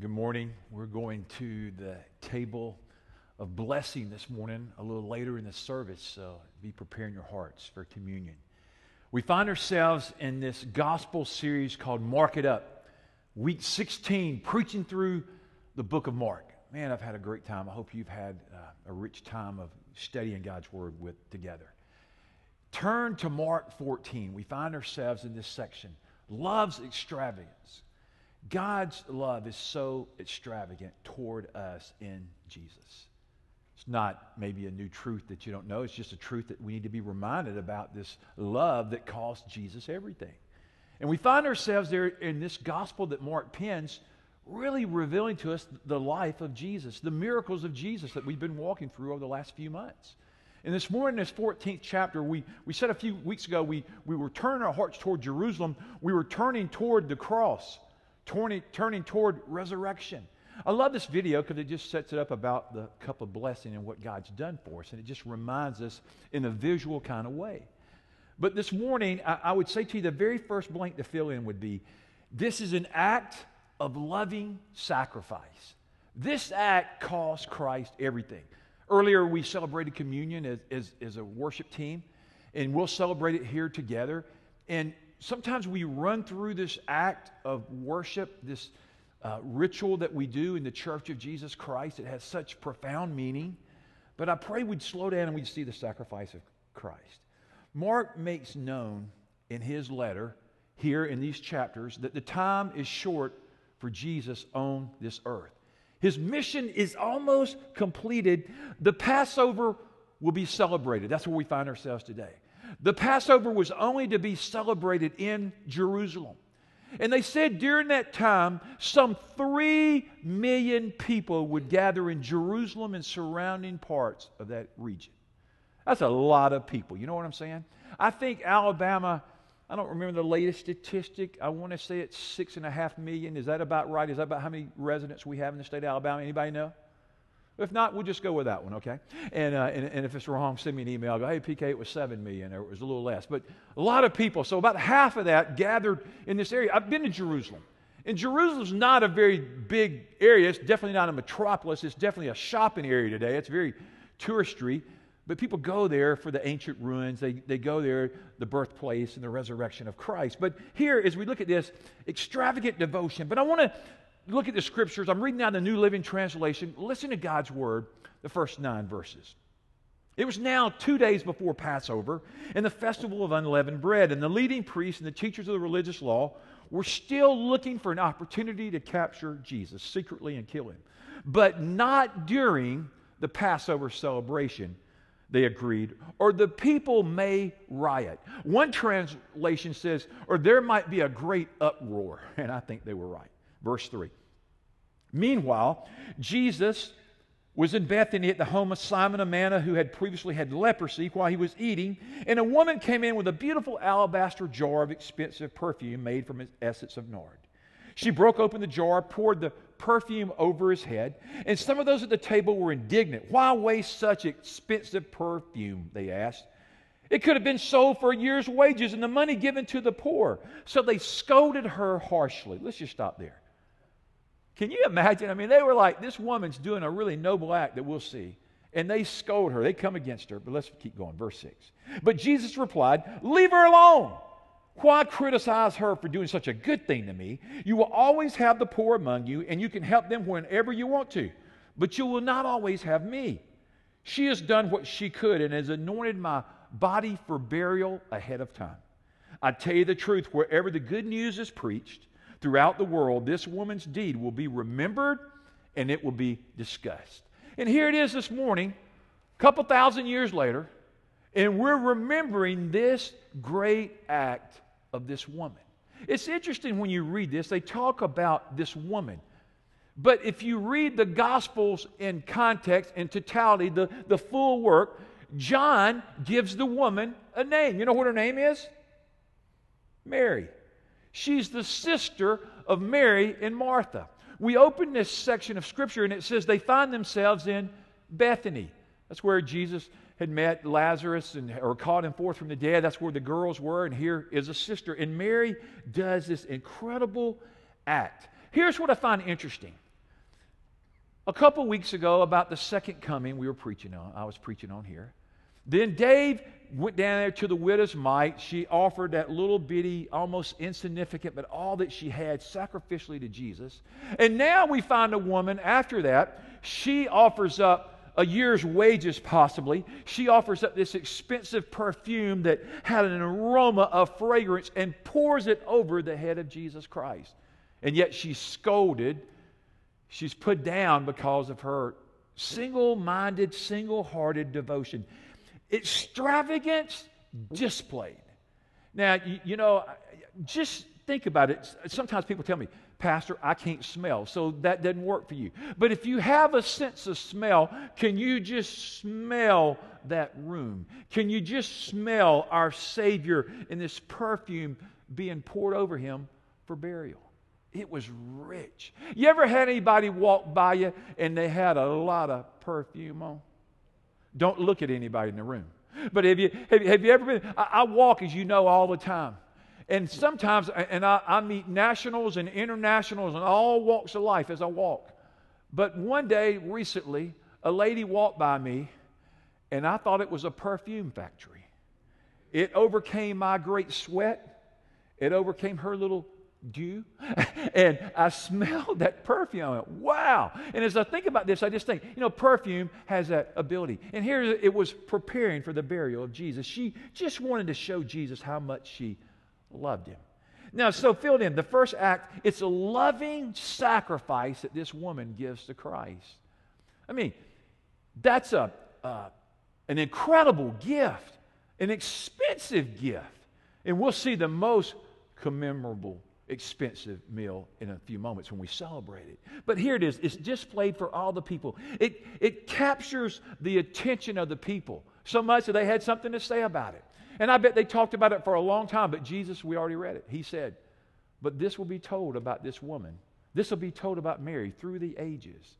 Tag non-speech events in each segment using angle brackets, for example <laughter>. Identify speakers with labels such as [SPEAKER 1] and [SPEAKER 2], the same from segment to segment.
[SPEAKER 1] Good morning. We're going to the table of blessing this morning a little later in the service, so be preparing your hearts for communion. We find ourselves in this gospel series called Mark It Up, week 16, preaching through the book of Mark. Man, I've had a great time. I hope you've had uh, a rich time of studying God's word with together. Turn to Mark 14. We find ourselves in this section love's extravagance. God's love is so extravagant toward us in Jesus. It's not maybe a new truth that you don't know. It's just a truth that we need to be reminded about this love that cost Jesus everything. And we find ourselves there in this gospel that Mark pens, really revealing to us the life of Jesus, the miracles of Jesus that we've been walking through over the last few months. And this morning, this 14th chapter, we, we said a few weeks ago, we, we were turning our hearts toward Jerusalem. We were turning toward the cross turning, turning toward resurrection. I love this video because it just sets it up about the cup of blessing and what God's done for us. And it just reminds us in a visual kind of way. But this morning, I, I would say to you the very first blank to fill in would be this is an act of loving sacrifice. This act cost Christ everything. Earlier, we celebrated communion as, as, as a worship team, and we'll celebrate it here together. And sometimes we run through this act of worship, this uh, ritual that we do in the Church of Jesus Christ. It has such profound meaning. But I pray we'd slow down and we'd see the sacrifice of Christ. Mark makes known in his letter here in these chapters that the time is short for Jesus on this earth. His mission is almost completed. The Passover will be celebrated. That's where we find ourselves today. The Passover was only to be celebrated in Jerusalem. And they said during that time, some three million people would gather in Jerusalem and surrounding parts of that region. That's a lot of people. You know what I'm saying? I think Alabama, I don't remember the latest statistic. I want to say it's six and a half million. Is that about right? Is that about how many residents we have in the state of Alabama? Anybody know? If not, we'll just go with that one, okay? And, uh, and, and, if it's wrong, send me an email. Go, hey, PK, it was 7 million, or it was a little less. But a lot of people, so about half of that gathered in this area. I've been to Jerusalem. And Jerusalem's not a very big area. It's definitely not a metropolis. It's definitely a shopping area today. It's very touristy. But people go there for the ancient ruins. They, they go there, the birthplace and the resurrection of Christ. But here, as we look at this, extravagant devotion. But I want to look at the scriptures. I'm reading now the New Living Translation. Listen to God's word, the first nine verses. It was now two days before Passover and the festival of unleavened bread, and the leading priests and the teachers of the religious law were still looking for an opportunity to capture Jesus secretly and kill him. But not during the Passover celebration, they agreed, or the people may riot. One translation says, or there might be a great uproar, <laughs> and I think they were right. Verse 3. Meanwhile, Jesus was in Bethany at the home of Simon, a man who had previously had leprosy while he was eating, and a woman came in with a beautiful alabaster jar of expensive perfume made from essence of nard. She broke open the jar, poured the perfume over his head, and some of those at the table were indignant. Why waste such expensive perfume? They asked. It could have been sold for a year's wages and the money given to the poor. So they scolded her harshly. Let's just stop there. Can you imagine? I mean, they were like, this woman's doing a really noble act that we'll see. And they scold her. They come against her. But let's keep going. Verse 6. But Jesus replied, Leave her alone. Why criticize her for doing such a good thing to me? You will always have the poor among you, and you can help them whenever you want to. But you will not always have me. She has done what she could and has anointed my body for burial ahead of time. I tell you the truth, wherever the good news is preached, throughout the world, this woman's deed will be remembered and it will be discussed. And here it is this morning, a couple thousand years later, and we're remembering this great act of this woman. It's interesting when you read this, they talk about this woman. But if you read the Gospels in context, in totality, the, the full work, John gives the woman a name. You know what her name is? Mary. She's the sister of Mary and Martha. We open this section of Scripture and it says they find themselves in Bethany. That's where Jesus had met Lazarus and or called him forth from the dead. That's where the girls were, and here is a sister. And Mary does this incredible act. Here's what I find interesting. a couple weeks ago about the second coming we were preaching on. I was preaching on here. Then Dave went down there to the widow's mite. She offered that little bitty, almost insignificant, but all that she had sacrificially to Jesus. And now we find a woman after that. She offers up a year's wages, possibly. She offers up this expensive perfume that had an aroma of fragrance and pours it over the head of Jesus Christ. And yet she's scolded, she's put down because of her single minded, single hearted devotion. Extravagance displayed. Now, you, you know, just think about it. Sometimes people tell me, Pastor, I can't smell, so that doesn't work for you. But if you have a sense of smell, can you just smell that room? Can you just smell our Savior in this perfume being poured over him for burial? It was rich. You ever had anybody walk by you and they had a lot of perfume on? Don't look at anybody in the room. But have you, have, have you ever been? I, I walk, as you know, all the time. And sometimes, and I, I meet nationals and internationals and all walks of life as I walk. But one day recently, a lady walked by me, and I thought it was a perfume factory. It overcame my great sweat, it overcame her little dew, <laughs> and I smelled <laughs> that perfume. I went, wow. And as I think about this, I just think, you know, perfume has that ability. And here it was preparing for the burial of Jesus. She just wanted to show Jesus how much she loved him. Now, so filled in, the first act, it's a loving sacrifice that this woman gives to Christ. I mean, that's a, uh, an incredible gift, an expensive gift. And we'll see the most commemorable, expensive meal in a few moments when we celebrate it. But here it is. It's displayed for all the people. It, it captures the attention of the people so much that they had something to say about it. And I bet they talked about it for a long time, but Jesus, we already read it. He said, But this will be told about this woman. This will be told about Mary through the ages,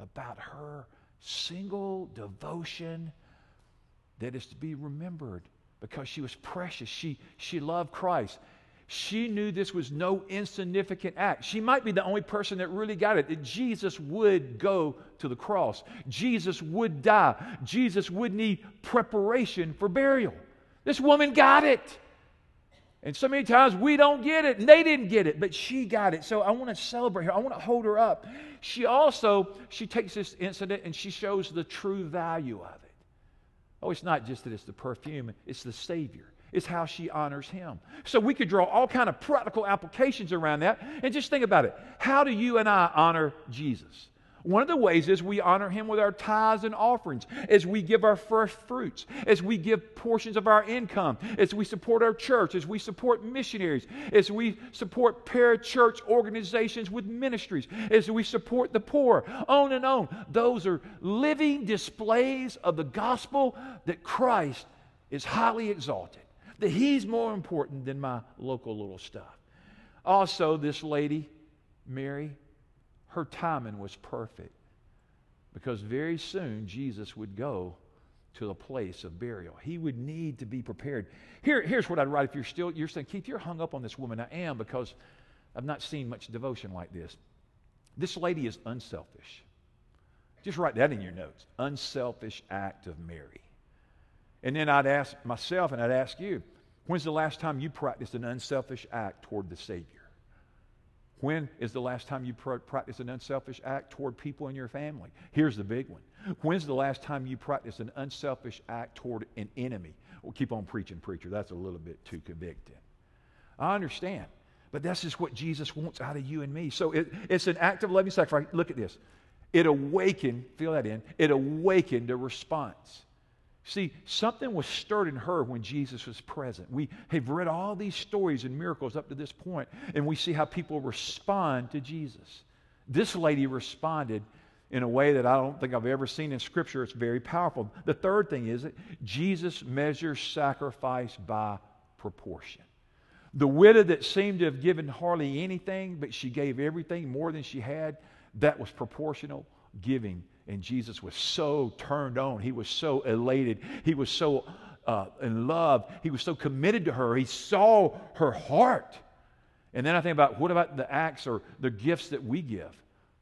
[SPEAKER 1] about her single devotion that is to be remembered because she was precious. She, she loved Christ. She knew this was no insignificant act. She might be the only person that really got it that Jesus would go to the cross, Jesus would die, Jesus would need preparation for burial. This woman got it. And so many times we don't get it, and they didn't get it, but she got it. So I want to celebrate her. I want to hold her up. She also she takes this incident and she shows the true value of it. Oh, it's not just that it's the perfume; it's the Savior. It's how she honors Him. So we could draw all kind of practical applications around that, and just think about it. How do you and I honor Jesus? One of the ways is we honor him with our tithes and offerings, as we give our first fruits, as we give portions of our income, as we support our church, as we support missionaries, as we support parachurch organizations with ministries, as we support the poor, on and on. Those are living displays of the gospel that Christ is highly exalted, that he's more important than my local little stuff. Also, this lady, Mary, her timing was perfect because very soon Jesus would go to the place of burial. He would need to be prepared. Here, here's what I'd write if you're still you're saying, Keith, you're hung up on this woman. I am because I've not seen much devotion like this. This lady is unselfish. Just write that in your notes. Unselfish act of Mary. And then I'd ask myself and I'd ask you, when's the last time you practiced an unselfish act toward the Savior? When is the last time you pr- practiced an unselfish act toward people in your family? Here's the big one. When's the last time you practiced an unselfish act toward an enemy? We'll keep on preaching, preacher. That's a little bit too convicting. I understand. But that's just what Jesus wants out of you and me. So it, it's an act of loving sacrifice. Look at this. It awakened, feel that in, it awakened a response. See, something was stirred in her when Jesus was present. We have read all these stories and miracles up to this point, and we see how people respond to Jesus. This lady responded in a way that I don't think I've ever seen in Scripture. It's very powerful. The third thing is that Jesus measures sacrifice by proportion. The widow that seemed to have given hardly anything, but she gave everything more than she had, that was proportional giving and Jesus was so turned on. He was so elated. He was so uh, in love. He was so committed to her. He saw her heart. And then I think about what about the acts or the gifts that we give?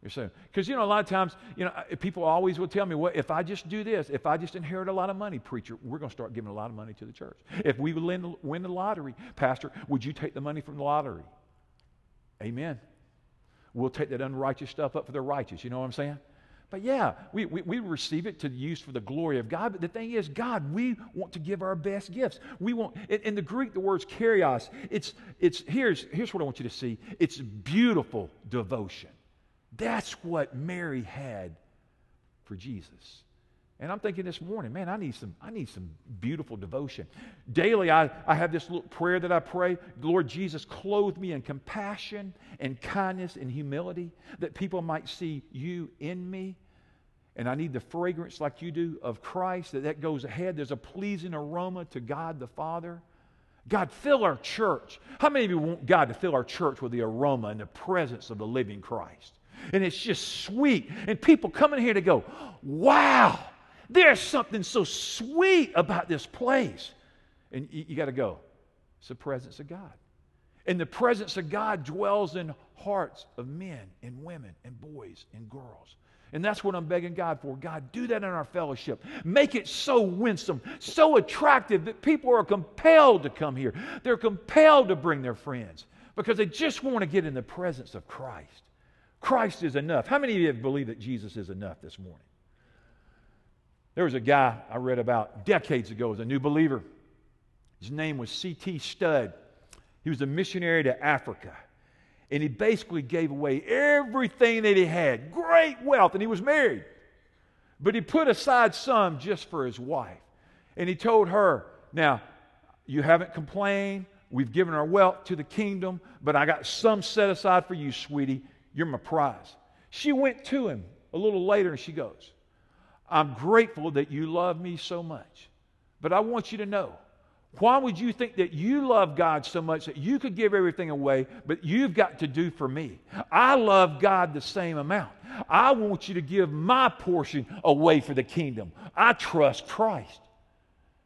[SPEAKER 1] You're saying, because you know, a lot of times, you know, people always will tell me, well, if I just do this, if I just inherit a lot of money, preacher, we're going to start giving a lot of money to the church. If we win, win the lottery, pastor, would you take the money from the lottery? Amen. We'll take that unrighteous stuff up for the righteous. You know what I'm saying? But yeah, we, we, we, receive it to use for the glory of God. But the thing is, God, we want to give our best gifts. We want, in, in the Greek, the word's kyrios. It's, it's, here's, here's what I want you to see it's beautiful devotion. That's what Mary had for Jesus. And I'm thinking this morning, man, I need some, I need some beautiful devotion. Daily, I, I have this little prayer that I pray Lord Jesus, clothe me in compassion and kindness and humility that people might see you in me. And I need the fragrance like you do of Christ, that that goes ahead. There's a pleasing aroma to God the Father. God, fill our church. How many of you want God to fill our church with the aroma and the presence of the living Christ? And it's just sweet. And people come in here to go, wow, there's something so sweet about this place. And you, you got to go. It's the presence of God. And the presence of God dwells in hearts of men and women and boys and girls. And that's what I'm begging God for. God, do that in our fellowship. Make it so winsome, so attractive that people are compelled to come here. They're compelled to bring their friends because they just want to get in the presence of Christ. Christ is enough. How many of you believe that Jesus is enough this morning? There was a guy I read about decades ago as a new believer. His name was C.T. Studd. He was a missionary to Africa. And he basically gave away everything that he had great wealth, and he was married. But he put aside some just for his wife. And he told her, Now, you haven't complained. We've given our wealth to the kingdom, but I got some set aside for you, sweetie. You're my prize. She went to him a little later and she goes, I'm grateful that you love me so much. But I want you to know why would you think that you love God so much that you could give everything away, but you've got to do for me? I love God the same amount. I want you to give my portion away for the kingdom. I trust Christ.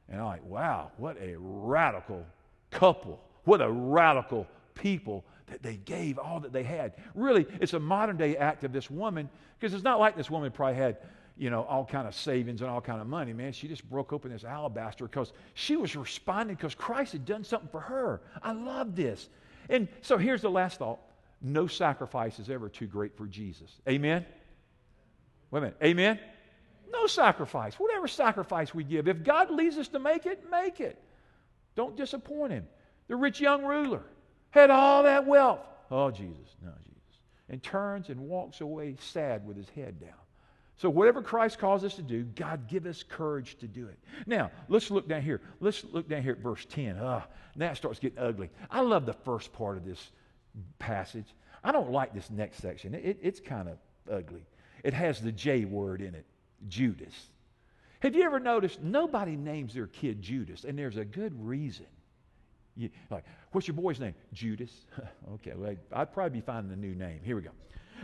[SPEAKER 1] And I'm like, wow, what a radical couple. What a radical people that they gave all that they had. Really, it's a modern day act of this woman because it's not like this woman probably had you know, all kind of savings and all kind of money, man. She just broke open this alabaster because she was responding because Christ had done something for her. I love this. And so here's the last thought. No sacrifice is ever too great for Jesus. Amen? Wait a minute. Amen? No sacrifice. Whatever sacrifice we give, if God leads us to make it, make it. Don't disappoint him. The rich young ruler had all that wealth. Oh, Jesus, no, Jesus. And turns and walks away sad with his head down. So, whatever Christ calls us to do, God give us courage to do it. Now, let's look down here. Let's look down here at verse 10. Uh, now it starts getting ugly. I love the first part of this passage. I don't like this next section, it, it's kind of ugly. It has the J word in it Judas. Have you ever noticed nobody names their kid Judas, and there's a good reason? You, like, what's your boy's name? Judas. <laughs> okay, well, I'd probably be finding a new name. Here we go.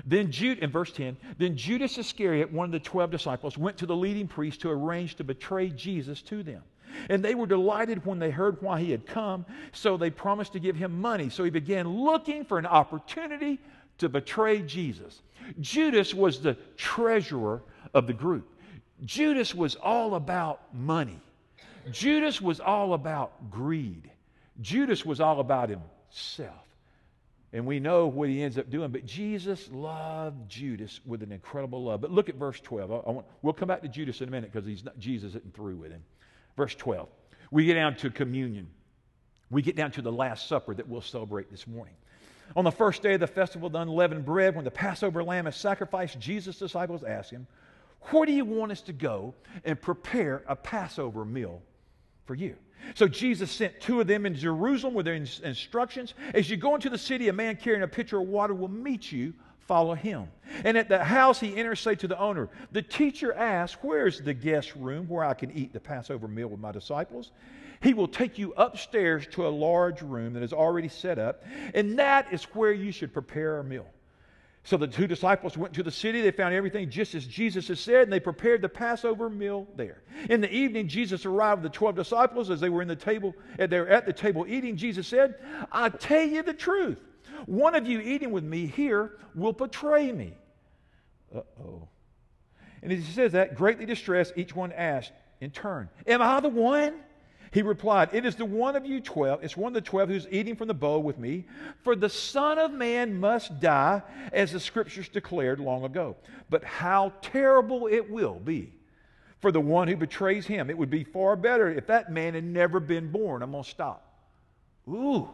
[SPEAKER 1] Then Jude, in verse 10, then Judas Iscariot, one of the 12 disciples, went to the leading priest to arrange to betray Jesus to them. And they were delighted when they heard why he had come, so they promised to give him money. So he began looking for an opportunity to betray Jesus. Judas was the treasurer of the group. Judas was all about money. Judas was all about greed. Judas was all about himself. And we know what he ends up doing. But Jesus loved Judas with an incredible love. But look at verse 12. I, I want, we'll come back to Judas in a minute because Jesus isn't through with him. Verse 12. We get down to communion. We get down to the Last Supper that we'll celebrate this morning. On the first day of the festival of the unleavened bread, when the Passover lamb is sacrificed, Jesus' disciples ask him, Where do you want us to go and prepare a Passover meal for you? So Jesus sent two of them in Jerusalem with their instructions. As you go into the city, a man carrying a pitcher of water will meet you. Follow him. And at the house he enters, say to the owner, The teacher asks, Where's the guest room where I can eat the Passover meal with my disciples? He will take you upstairs to a large room that is already set up, and that is where you should prepare a meal. So the two disciples went to the city. They found everything just as Jesus had said, and they prepared the Passover meal there. In the evening, Jesus arrived with the 12 disciples as they were in the table, they were at the table eating. Jesus said, I tell you the truth. One of you eating with me here will betray me. Uh oh. And as he says that, greatly distressed, each one asked in turn, Am I the one? He replied, It is the one of you twelve, it's one of the twelve who's eating from the bowl with me. For the Son of Man must die, as the scriptures declared long ago. But how terrible it will be for the one who betrays him. It would be far better if that man had never been born. I'm going to stop. Ooh.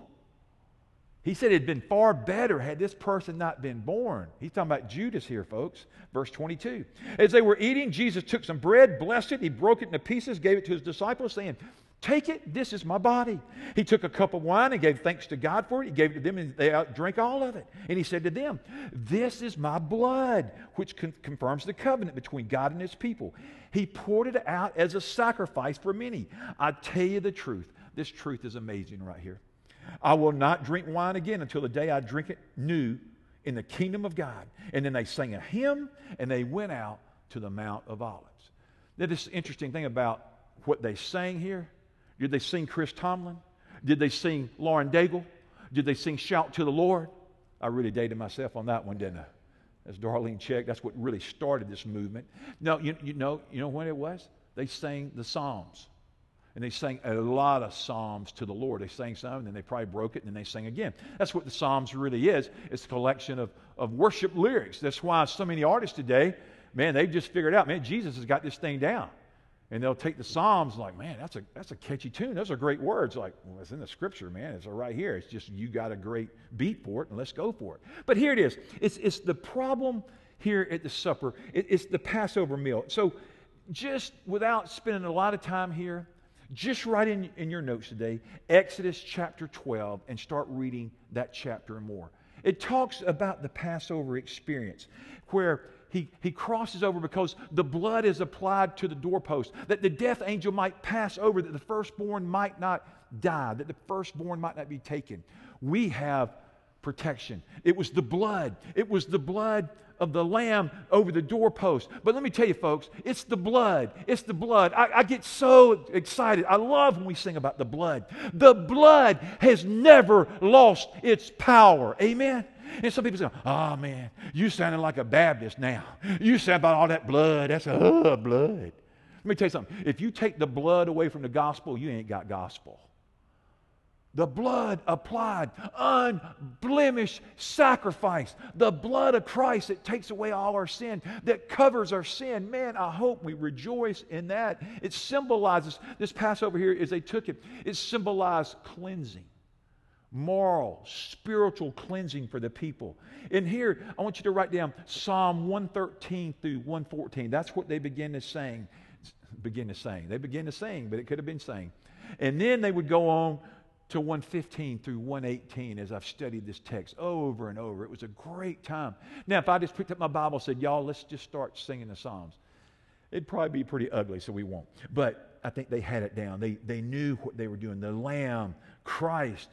[SPEAKER 1] He said it had been far better had this person not been born. He's talking about Judas here, folks. Verse 22. As they were eating, Jesus took some bread, blessed it, he broke it into pieces, gave it to his disciples, saying, Take it, this is my body. He took a cup of wine and gave thanks to God for it. He gave it to them, and they drank all of it. And he said to them, This is my blood, which con- confirms the covenant between God and his people. He poured it out as a sacrifice for many. I tell you the truth. This truth is amazing right here. I will not drink wine again until the day I drink it new in the kingdom of God. And then they sang a hymn and they went out to the Mount of Olives. Now, this interesting thing about what they sang here did they sing Chris Tomlin? Did they sing Lauren Daigle? Did they sing Shout to the Lord? I really dated myself on that one, didn't I? As Darlene Zschech, that's what really started this movement. No, you, you, know, you know when it was? They sang the Psalms. And they sang a lot of psalms to the Lord. They sang some, and then they probably broke it, and then they sang again. That's what the Psalms really is. It's a collection of, of worship lyrics. That's why so many artists today, man, they've just figured out, man, Jesus has got this thing down. And they'll take the Psalms like, man, that's a, that's a catchy tune. Those are great words. Like, well, it's in the scripture, man. It's right here. It's just you got a great beat for it, and let's go for it. But here it is. It's, it's the problem here at the supper. It, it's the Passover meal. So just without spending a lot of time here, just write in, in your notes today Exodus chapter 12 and start reading that chapter and more. It talks about the Passover experience where he, he crosses over because the blood is applied to the doorpost, that the death angel might pass over, that the firstborn might not die, that the firstborn might not be taken. We have protection. It was the blood. It was the blood of the lamb over the doorpost. But let me tell you, folks, it's the blood. It's the blood. I, I, get so excited. I love when we sing about the blood. The blood has never lost its power. Amen. And some people say, oh man, you sounding like a Baptist now. You sound about all that blood. That's a uh, blood. Let me tell you something. If you take the blood away from the gospel, you ain't got gospel. The blood applied, unblemished sacrifice. The blood of Christ that takes away all our sin, that covers our sin. Man, I hope we rejoice in that. It symbolizes, this Passover here, as they took it, it symbolized cleansing moral, spiritual cleansing for the people. And here, I want you to write down Psalm 113 through 114. That's what they begin to sing. Begin to sing. They begin to sing, but it could have been saying. And then they would go on to 115 through 118 as I've studied this text over and over. It was a great time. Now, if I just picked up my Bible and said, Y'all, let's just start singing the Psalms, it'd probably be pretty ugly, so we won't. But I think they had it down. They, they knew what they were doing. The Lamb, Christ,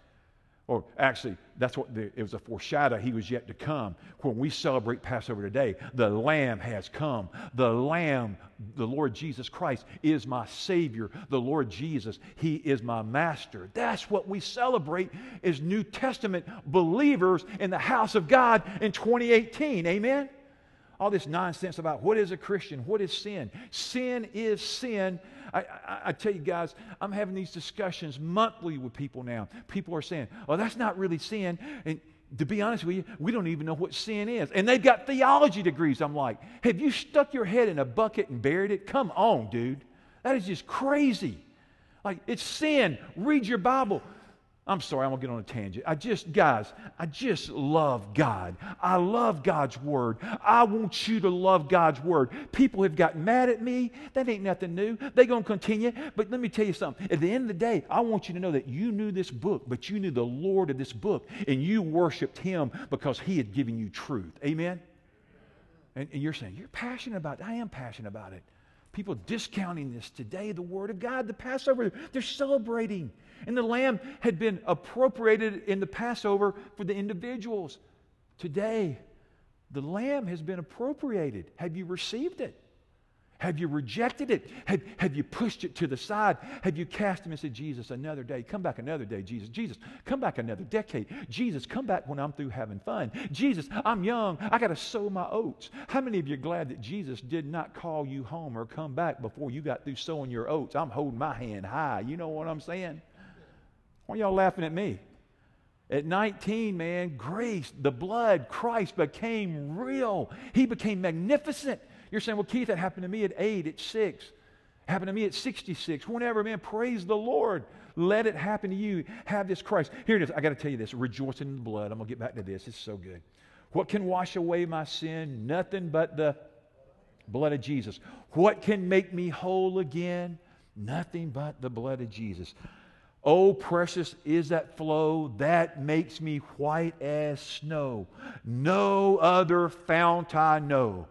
[SPEAKER 1] or actually, that's what the, it was a foreshadow. He was yet to come. When we celebrate Passover today, the Lamb has come. The Lamb, the Lord Jesus Christ, is my Savior. The Lord Jesus, He is my Master. That's what we celebrate as New Testament believers in the house of God in 2018. Amen? All this nonsense about what is a Christian, what is sin. Sin is sin I, I, I, tell you guys, I'm having these discussions monthly with people now. People are saying, oh, that's not really sin. And to be honest with you, we don't even know what sin is. And they've got theology degrees. I'm like, have you stuck your head in a bucket and buried it? Come on, dude. That is just crazy. Like, it's sin. Read your Bible. I'm sorry, I'm going to get on a tangent. I just, guys, I just love God. I love God's Word. I want you to love God's Word. People have gotten mad at me. That ain't nothing new. They're going to continue. But let me tell you something. At the end of the day, I want you to know that you knew this book, but you knew the Lord of this book, and you worshiped Him because He had given you truth. Amen? And, and you're saying, You're passionate about it. I am passionate about it. People discounting this today, the Word of God, the Passover, they're celebrating. And the lamb had been appropriated in the Passover for the individuals. Today, the lamb has been appropriated. Have you received it? Have you rejected it? Have, have you pushed it to the side? Have you cast him and said, Jesus, another day, come back another day, Jesus. Jesus, come back another decade. Jesus, come back when I'm through having fun. Jesus, I'm young. I got to sow my oats. How many of you are glad that Jesus did not call you home or come back before you got through sowing your oats? I'm holding my hand high. You know what I'm saying? Why y'all laughing at me? At 19, man, grace, the blood, Christ became real. He became magnificent. You're saying, well, Keith, that happened to me at 8, at 6. Happened to me at 66. Whenever, man, praise the Lord. Let it happen to you. Have this Christ. Here it is. I got to tell you this. Rejoicing in the blood. I'm going to get back to this. It's so good. What can wash away my sin? Nothing but the blood of Jesus. What can make me whole again? Nothing but the blood of Jesus. Oh, precious is that flow that makes me white as snow. No other fount I know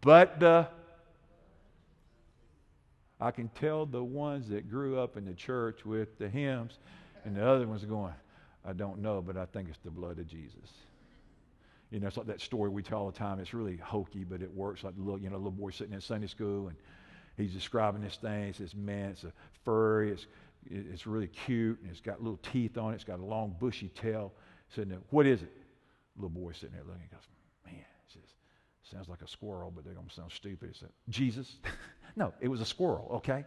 [SPEAKER 1] but the. I can tell the ones that grew up in the church with the hymns, and the other ones going, I don't know, but I think it's the blood of Jesus. You know, it's like that story we tell all the time. It's really hokey, but it works. Like little, you know, little boy sitting in Sunday school, and he's describing this thing. He says, "Man, it's a furry. It's it's really cute, and it's got little teeth on it. It's got a long, bushy tail. Sitting there, what is it? Little boy sitting there looking. He goes, man, it just sounds like a squirrel, but they're going to sound stupid. He said, Jesus? <laughs> no, it was a squirrel, okay?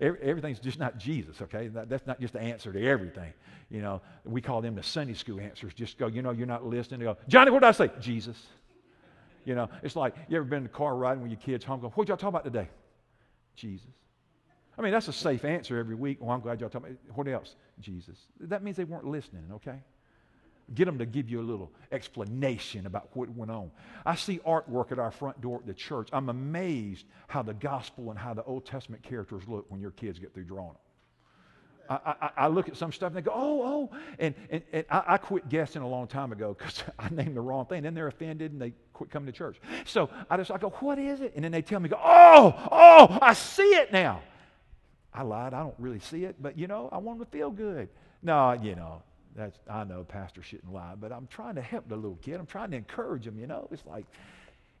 [SPEAKER 1] Everything's just not Jesus, okay? That, that's not just the answer to everything. You know, we call them the Sunday school answers. Just go, you know, you're not listening. They go, Johnny, what did I say? Jesus. You know, it's like you ever been in the car riding with your kids home? Go, what y'all talk about today? Jesus. I mean, that's a safe answer every week. Well, I'm glad y'all talking what else? Jesus. That means they weren't listening, okay? Get them to give you a little explanation about what went on. I see artwork at our front door at the church. I'm amazed how the gospel and how the Old Testament characters look when your kids get through drawing them. I, I, I, look at some stuff and they go, oh, oh. And, and, and I, I, quit guessing a long time ago because <laughs> I named the wrong thing. Then they're offended and they quit coming to church. So I just I go, what is it? And then they tell me, go, oh, oh, I see it now. I lied. I don't really see it, but you know, I want them to feel good. No, you know, that's I know pastor shouldn't lie, but I'm trying to help the little kid. I'm trying to encourage him. You know, it's like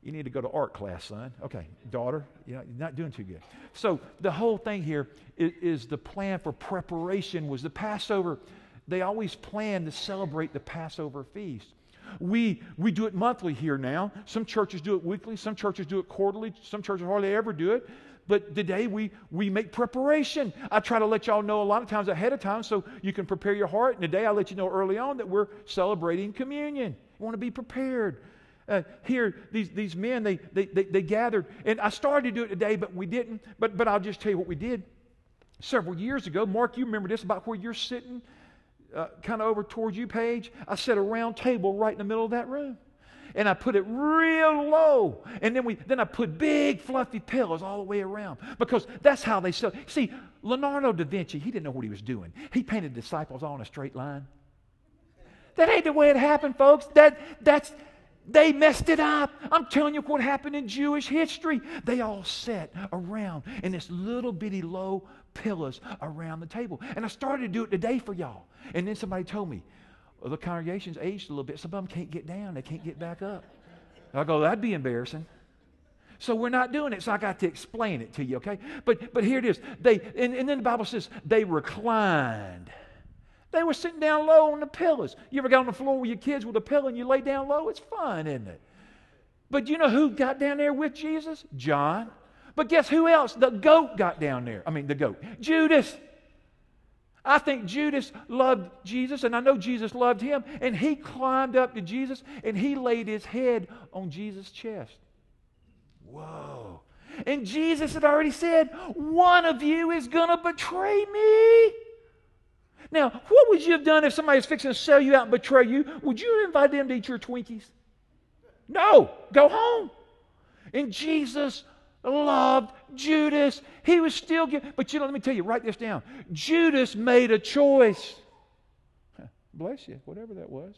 [SPEAKER 1] you need to go to art class, son. Okay, daughter, you know, you're not doing too good. So the whole thing here is, is the plan for preparation was the Passover. They always plan to celebrate the Passover feast. We, we do it monthly here now. Some churches do it weekly. Some churches do it quarterly. Some churches hardly ever do it. But today we, we make preparation. I try to let y'all know a lot of times ahead of time so you can prepare your heart. And today I let you know early on that we're celebrating communion. You want to be prepared. Uh, here, these, these men, they, they, they, they gathered. And I started to do it today, but we didn't. But, but I'll just tell you what we did. Several years ago, Mark, you remember this about where you're sitting, uh, kind of over towards you, Paige. I set a round table right in the middle of that room and I put it real low. And then we then I put big fluffy pillows all the way around because that's how they sell. See, Leonardo da Vinci, he didn't know what he was doing. He painted disciples all in a straight line. That ain't the way it happened, folks. That that's they messed it up. I'm telling you what happened in Jewish history. They all sat around in this little bitty low pillows around the table. And I started to do it today for y'all. And then somebody told me, the congregation's aged a little bit. Some of them can't get down, they can't get back up. I go, that'd be embarrassing. So we're not doing it. So I got to explain it to you, okay? But but here it is. They and, and then the Bible says they reclined. They were sitting down low on the pillows. You ever got on the floor with your kids with a pillow and you lay down low? It's fun, isn't it? But you know who got down there with Jesus? John. But guess who else? The goat got down there. I mean, the goat. Judas. I think Judas loved Jesus, and I know Jesus loved him, and he climbed up to Jesus and he laid his head on Jesus' chest. Whoa. And Jesus had already said, One of you is going to betray me. Now, what would you have done if somebody was fixing to sell you out and betray you? Would you invite them to eat your Twinkies? No, go home. And Jesus loved Judas. He was still giving. But you know, let me tell you, write this down. Judas made a choice. <laughs> Bless you, whatever that was.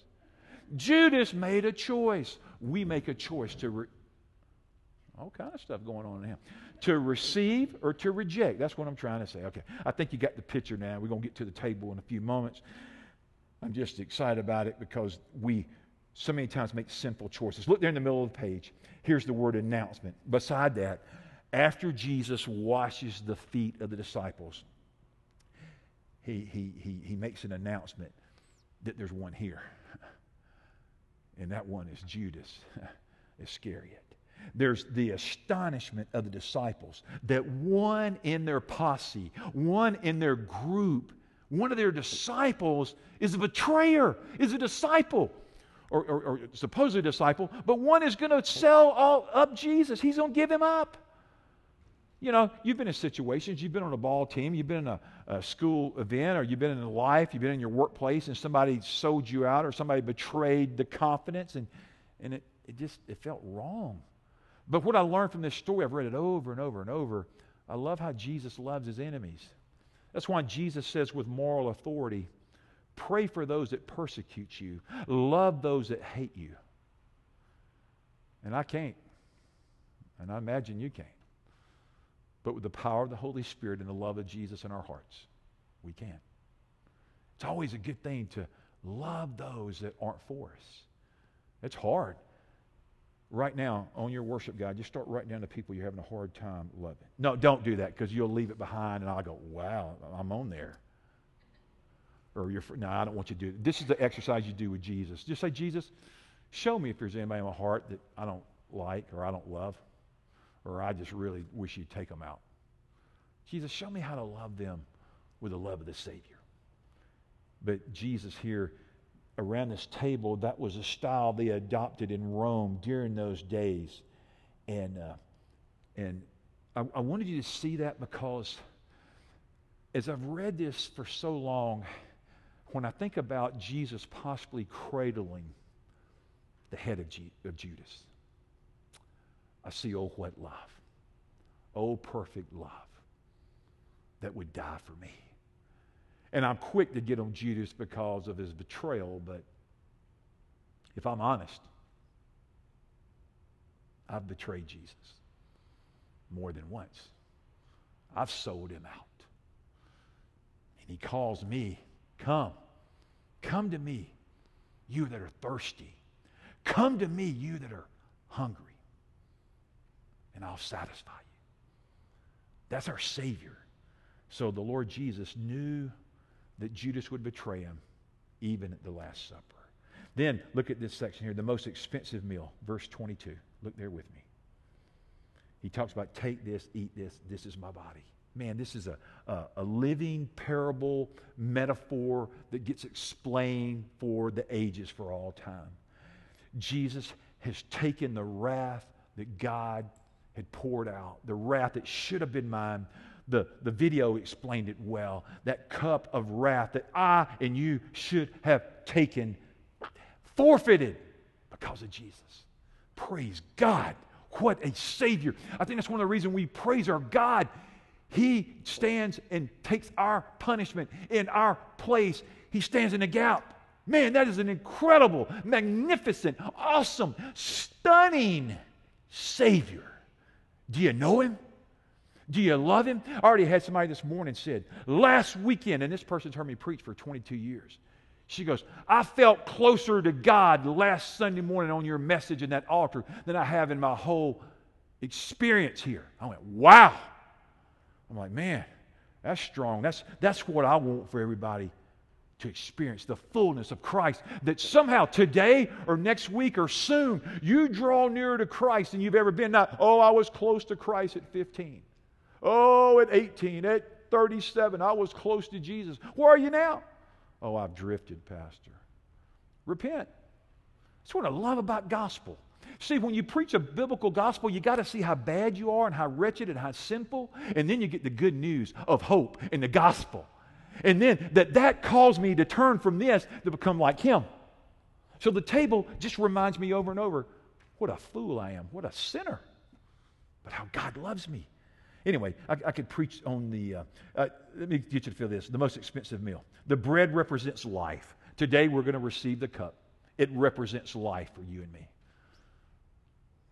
[SPEAKER 1] Judas made a choice. We make a choice to re- all kind of stuff going on now. To receive or to reject. That's what I'm trying to say. Okay. I think you got the picture now. We're going to get to the table in a few moments. I'm just excited about it because we so many times make sinful choices. Look there in the middle of the page. Here's the word announcement. Beside that, after Jesus washes the feet of the disciples, he, he, he, he makes an announcement that there's one here. <laughs> And that one is Judas <laughs> Iscariot. There's the astonishment of the disciples that one in their posse, one in their group, one of their disciples is a betrayer, is a disciple, or, or, or supposed disciple, but one is going to sell all up Jesus. He's going to give him up. You know, you've been in situations, you've been on a ball team, you've been in a, a, school event, or you've been in life, you've been in your workplace, and somebody sold you out, or somebody betrayed the confidence, and, and it, it just it felt wrong. But what I learned from this story, I've read it over and over and over. I love how Jesus loves his enemies. That's why Jesus says with moral authority, pray for those that persecute you, love those that hate you. And I can't. And I imagine you can't. But with the power of the Holy Spirit and the love of Jesus in our hearts, we can. It's always a good thing to love those that aren't for us. It's hard. Right now, on your worship guide, just start writing down the people you're having a hard time loving. No, don't do that because you'll leave it behind and I'll go, wow, I'm on there. Or you're, no, I don't want you to do it. This is the exercise you do with Jesus. Just say, Jesus, show me if there's anybody in my heart that I don't like or I don't love or I just really wish you'd take them out. Jesus, show me how to love them with the love of the Savior. But Jesus here, around this table, that was a style they adopted in Rome during those days. And, uh, and I, I wanted you to see that because as I've read this for so long, when I think about Jesus possibly cradling the head of, G- of Judas, I see, oh, what love. Oh, perfect love that would die for me. And I'm quick to get on Judas because of his betrayal, but if I'm honest, I've betrayed Jesus more than once. I've sold him out. And he calls me, Come, come to me, you that are thirsty. Come to me, you that are hungry and I'll satisfy you. That's our Savior. So the Lord Jesus knew that Judas would betray him even at the Last Supper. Then look at this section here the most expensive meal, verse 22. Look there with me. He talks about take this, eat this, this is my body. Man, this is a, a, a living parable, metaphor that gets explained for the ages, for all time. Jesus has taken the wrath that God had poured out, the wrath that should have been mine. The, the video explained it well. That cup of wrath that I and you should have taken, forfeited because of Jesus. Praise God. What a Savior. I think that's one of the reasons we praise our God. He stands and takes our punishment in our place. He stands in the gap. Man, that is an incredible, magnificent, awesome, stunning Savior. Do you know him? Do you love him? I already had somebody this morning said, last weekend, and this person's heard me preach for 22 years. She goes, I felt closer to God last Sunday morning on your message in that altar than I have in my whole experience here. I went, wow. I'm like, man, that's strong. That's, that's what I want for everybody to experience the fullness of Christ. That somehow today or next week or soon you draw nearer to Christ than you've ever been. Not, oh, I was close to Christ at 15. Oh, at 18, at 37, I was close to Jesus. Where are you now? Oh, I've drifted, Pastor. Repent. That's what I love about gospel. See, when you preach a biblical gospel, you got to see how bad you are and how wretched and how sinful, and then you get the good news of hope in the gospel. And then that that caused me to turn from this to become like him. So the table just reminds me over and over what a fool I am, what a sinner, but how God loves me. Anyway, I, I could preach on the, uh, uh, let me get you to feel this the most expensive meal. The bread represents life. Today we're going to receive the cup, it represents life for you and me.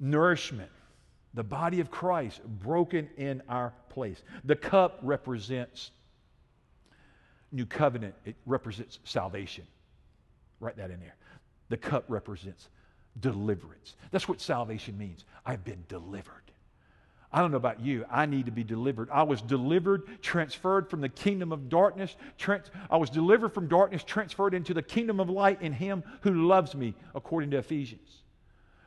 [SPEAKER 1] Nourishment, the body of Christ broken in our place. The cup represents new covenant, it represents salvation. Write that in there. The cup represents deliverance. That's what salvation means. I've been delivered. I don't know about you. I need to be delivered. I was delivered, transferred from the kingdom of darkness. Trans- I was delivered from darkness, transferred into the kingdom of light in Him who loves me, according to Ephesians.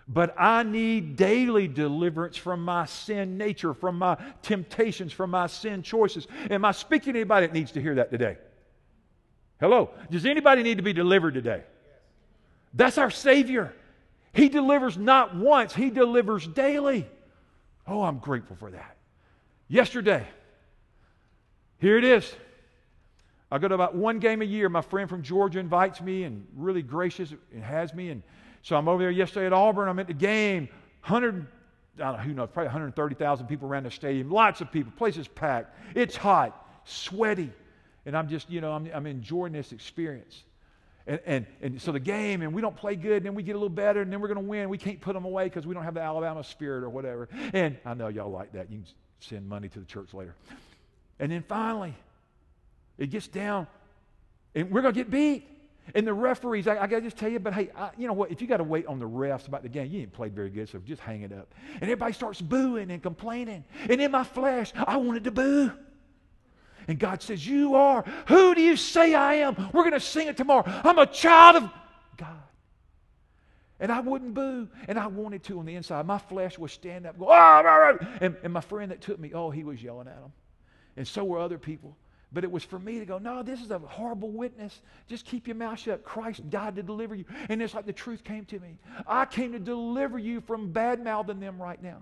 [SPEAKER 1] But I need daily deliverance from my sin nature, from my temptations, from my sin choices. Am I speaking to anybody that needs to hear that today? Hello? Does anybody need to be delivered today? That's our Savior. He delivers not once, He delivers daily. Oh, I'm grateful for that. Yesterday, here it is. I go to about one game a year. My friend from Georgia invites me and really gracious and has me. And so I'm over there yesterday at Auburn. I'm at the game. 100, I don't know, who knows, probably 130,000 people around the stadium. Lots of people. Place is packed. It's hot, sweaty. And I'm just, you know, I'm, I'm enjoying this experience. And, and, and so the game, and we don't play good, and then we get a little better, and then we're going to win. We can't put them away because we don't have the Alabama spirit or whatever. And I know y'all like that. You can send money to the church later. And then finally, it gets down, and we're going to get beat. And the referees, I, I got to just tell you, but hey, I, you know what? If you got to wait on the refs about the game, you ain't played very good, so just hang it up. And everybody starts booing and complaining. And in my flesh, I wanted to boo. And God says, You are. Who do you say I am? We're going to sing it tomorrow. I'm a child of God. And I wouldn't boo. And I wanted to on the inside. My flesh would stand up, go, oh, and, and my friend that took me, oh, he was yelling at him. And so were other people. But it was for me to go, no, this is a horrible witness. Just keep your mouth shut. Christ died to deliver you. And it's like the truth came to me. I came to deliver you from bad mouthing them right now.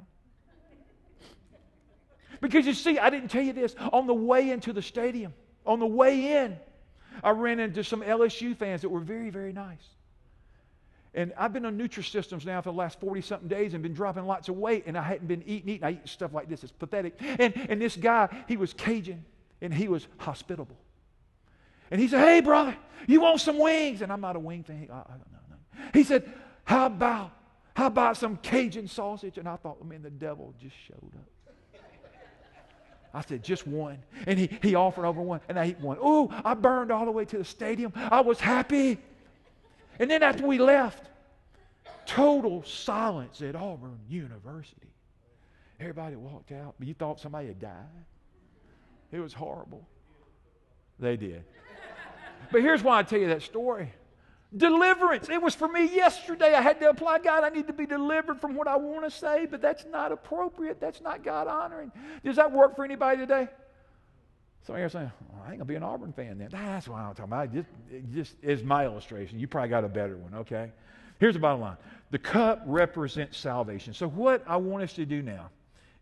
[SPEAKER 1] Because you see, I didn't tell you this. On the way into the stadium, on the way in, I ran into some LSU fans that were very, very nice. And I've been on Nutrisystems now for the last 40 something days and been dropping lots of weight, and I hadn't been eating, eating. I eat stuff like this. It's pathetic. And, and this guy, he was Cajun, and he was hospitable. And he said, Hey, brother, you want some wings? And I'm not a wing thing. I, uh, I don't know. He said, How about, how about some Cajun sausage? And I thought, man, the devil just showed up. I said, just one. And he, he offered over one, and I ate one. Oh, I burned all the way to the stadium. I was happy. And then after we left, total silence at Auburn University. Everybody walked out, but you thought somebody had died. It was horrible. They did. But here's why I tell you that story. Deliverance. It was for me yesterday. I had to apply, God, I need to be delivered from what I want to say, but that's not appropriate. That's not God honoring. Does that work for anybody today? Some of you are saying, well, I ain't going to be an Auburn fan then. That's what I'm talking about. Just, just is my illustration. You probably got a better one, okay? Here's the bottom line the cup represents salvation. So, what I want us to do now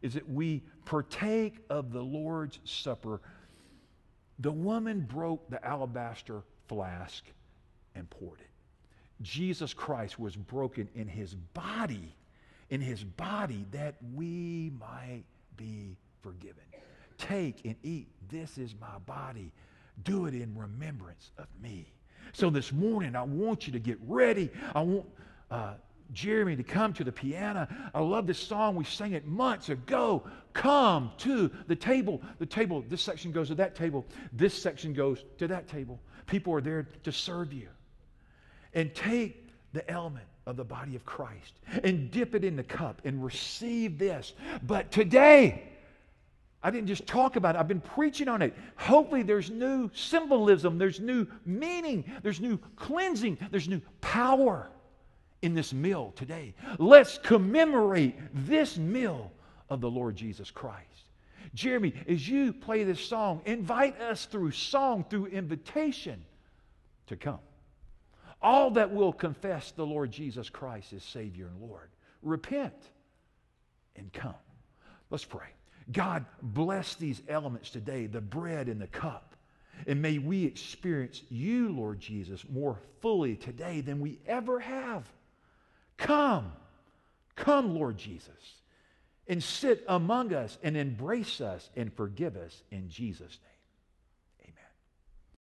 [SPEAKER 1] is that we partake of the Lord's Supper. The woman broke the alabaster flask and poured it. Jesus Christ was broken in his body, in his body, that we might be forgiven. Take and eat. This is my body. Do it in remembrance of me. So this morning, I want you to get ready. I want uh, Jeremy to come to the piano. I love this song. We sang it months ago. Come to the table. The table, this section goes to that table. This section goes to that table. People are there to serve you and take the element of the body of Christ and dip it in the cup and receive this. But today, I didn't just talk about it, I've been preaching on it. Hopefully, there's new symbolism, there's new meaning, there's new cleansing, there's new power in this meal today. Let's commemorate this meal of the Lord Jesus Christ. Jeremy, as you play this song, invite us through song, through invitation to come all that will confess the Lord Jesus Christ as Savior and Lord. Repent and come. Let's pray. God, bless these elements today, the bread and the cup. And may we experience you, Lord Jesus, more fully today than we ever have. Come, come, Lord Jesus, and sit among us and embrace us and forgive us in Jesus' name.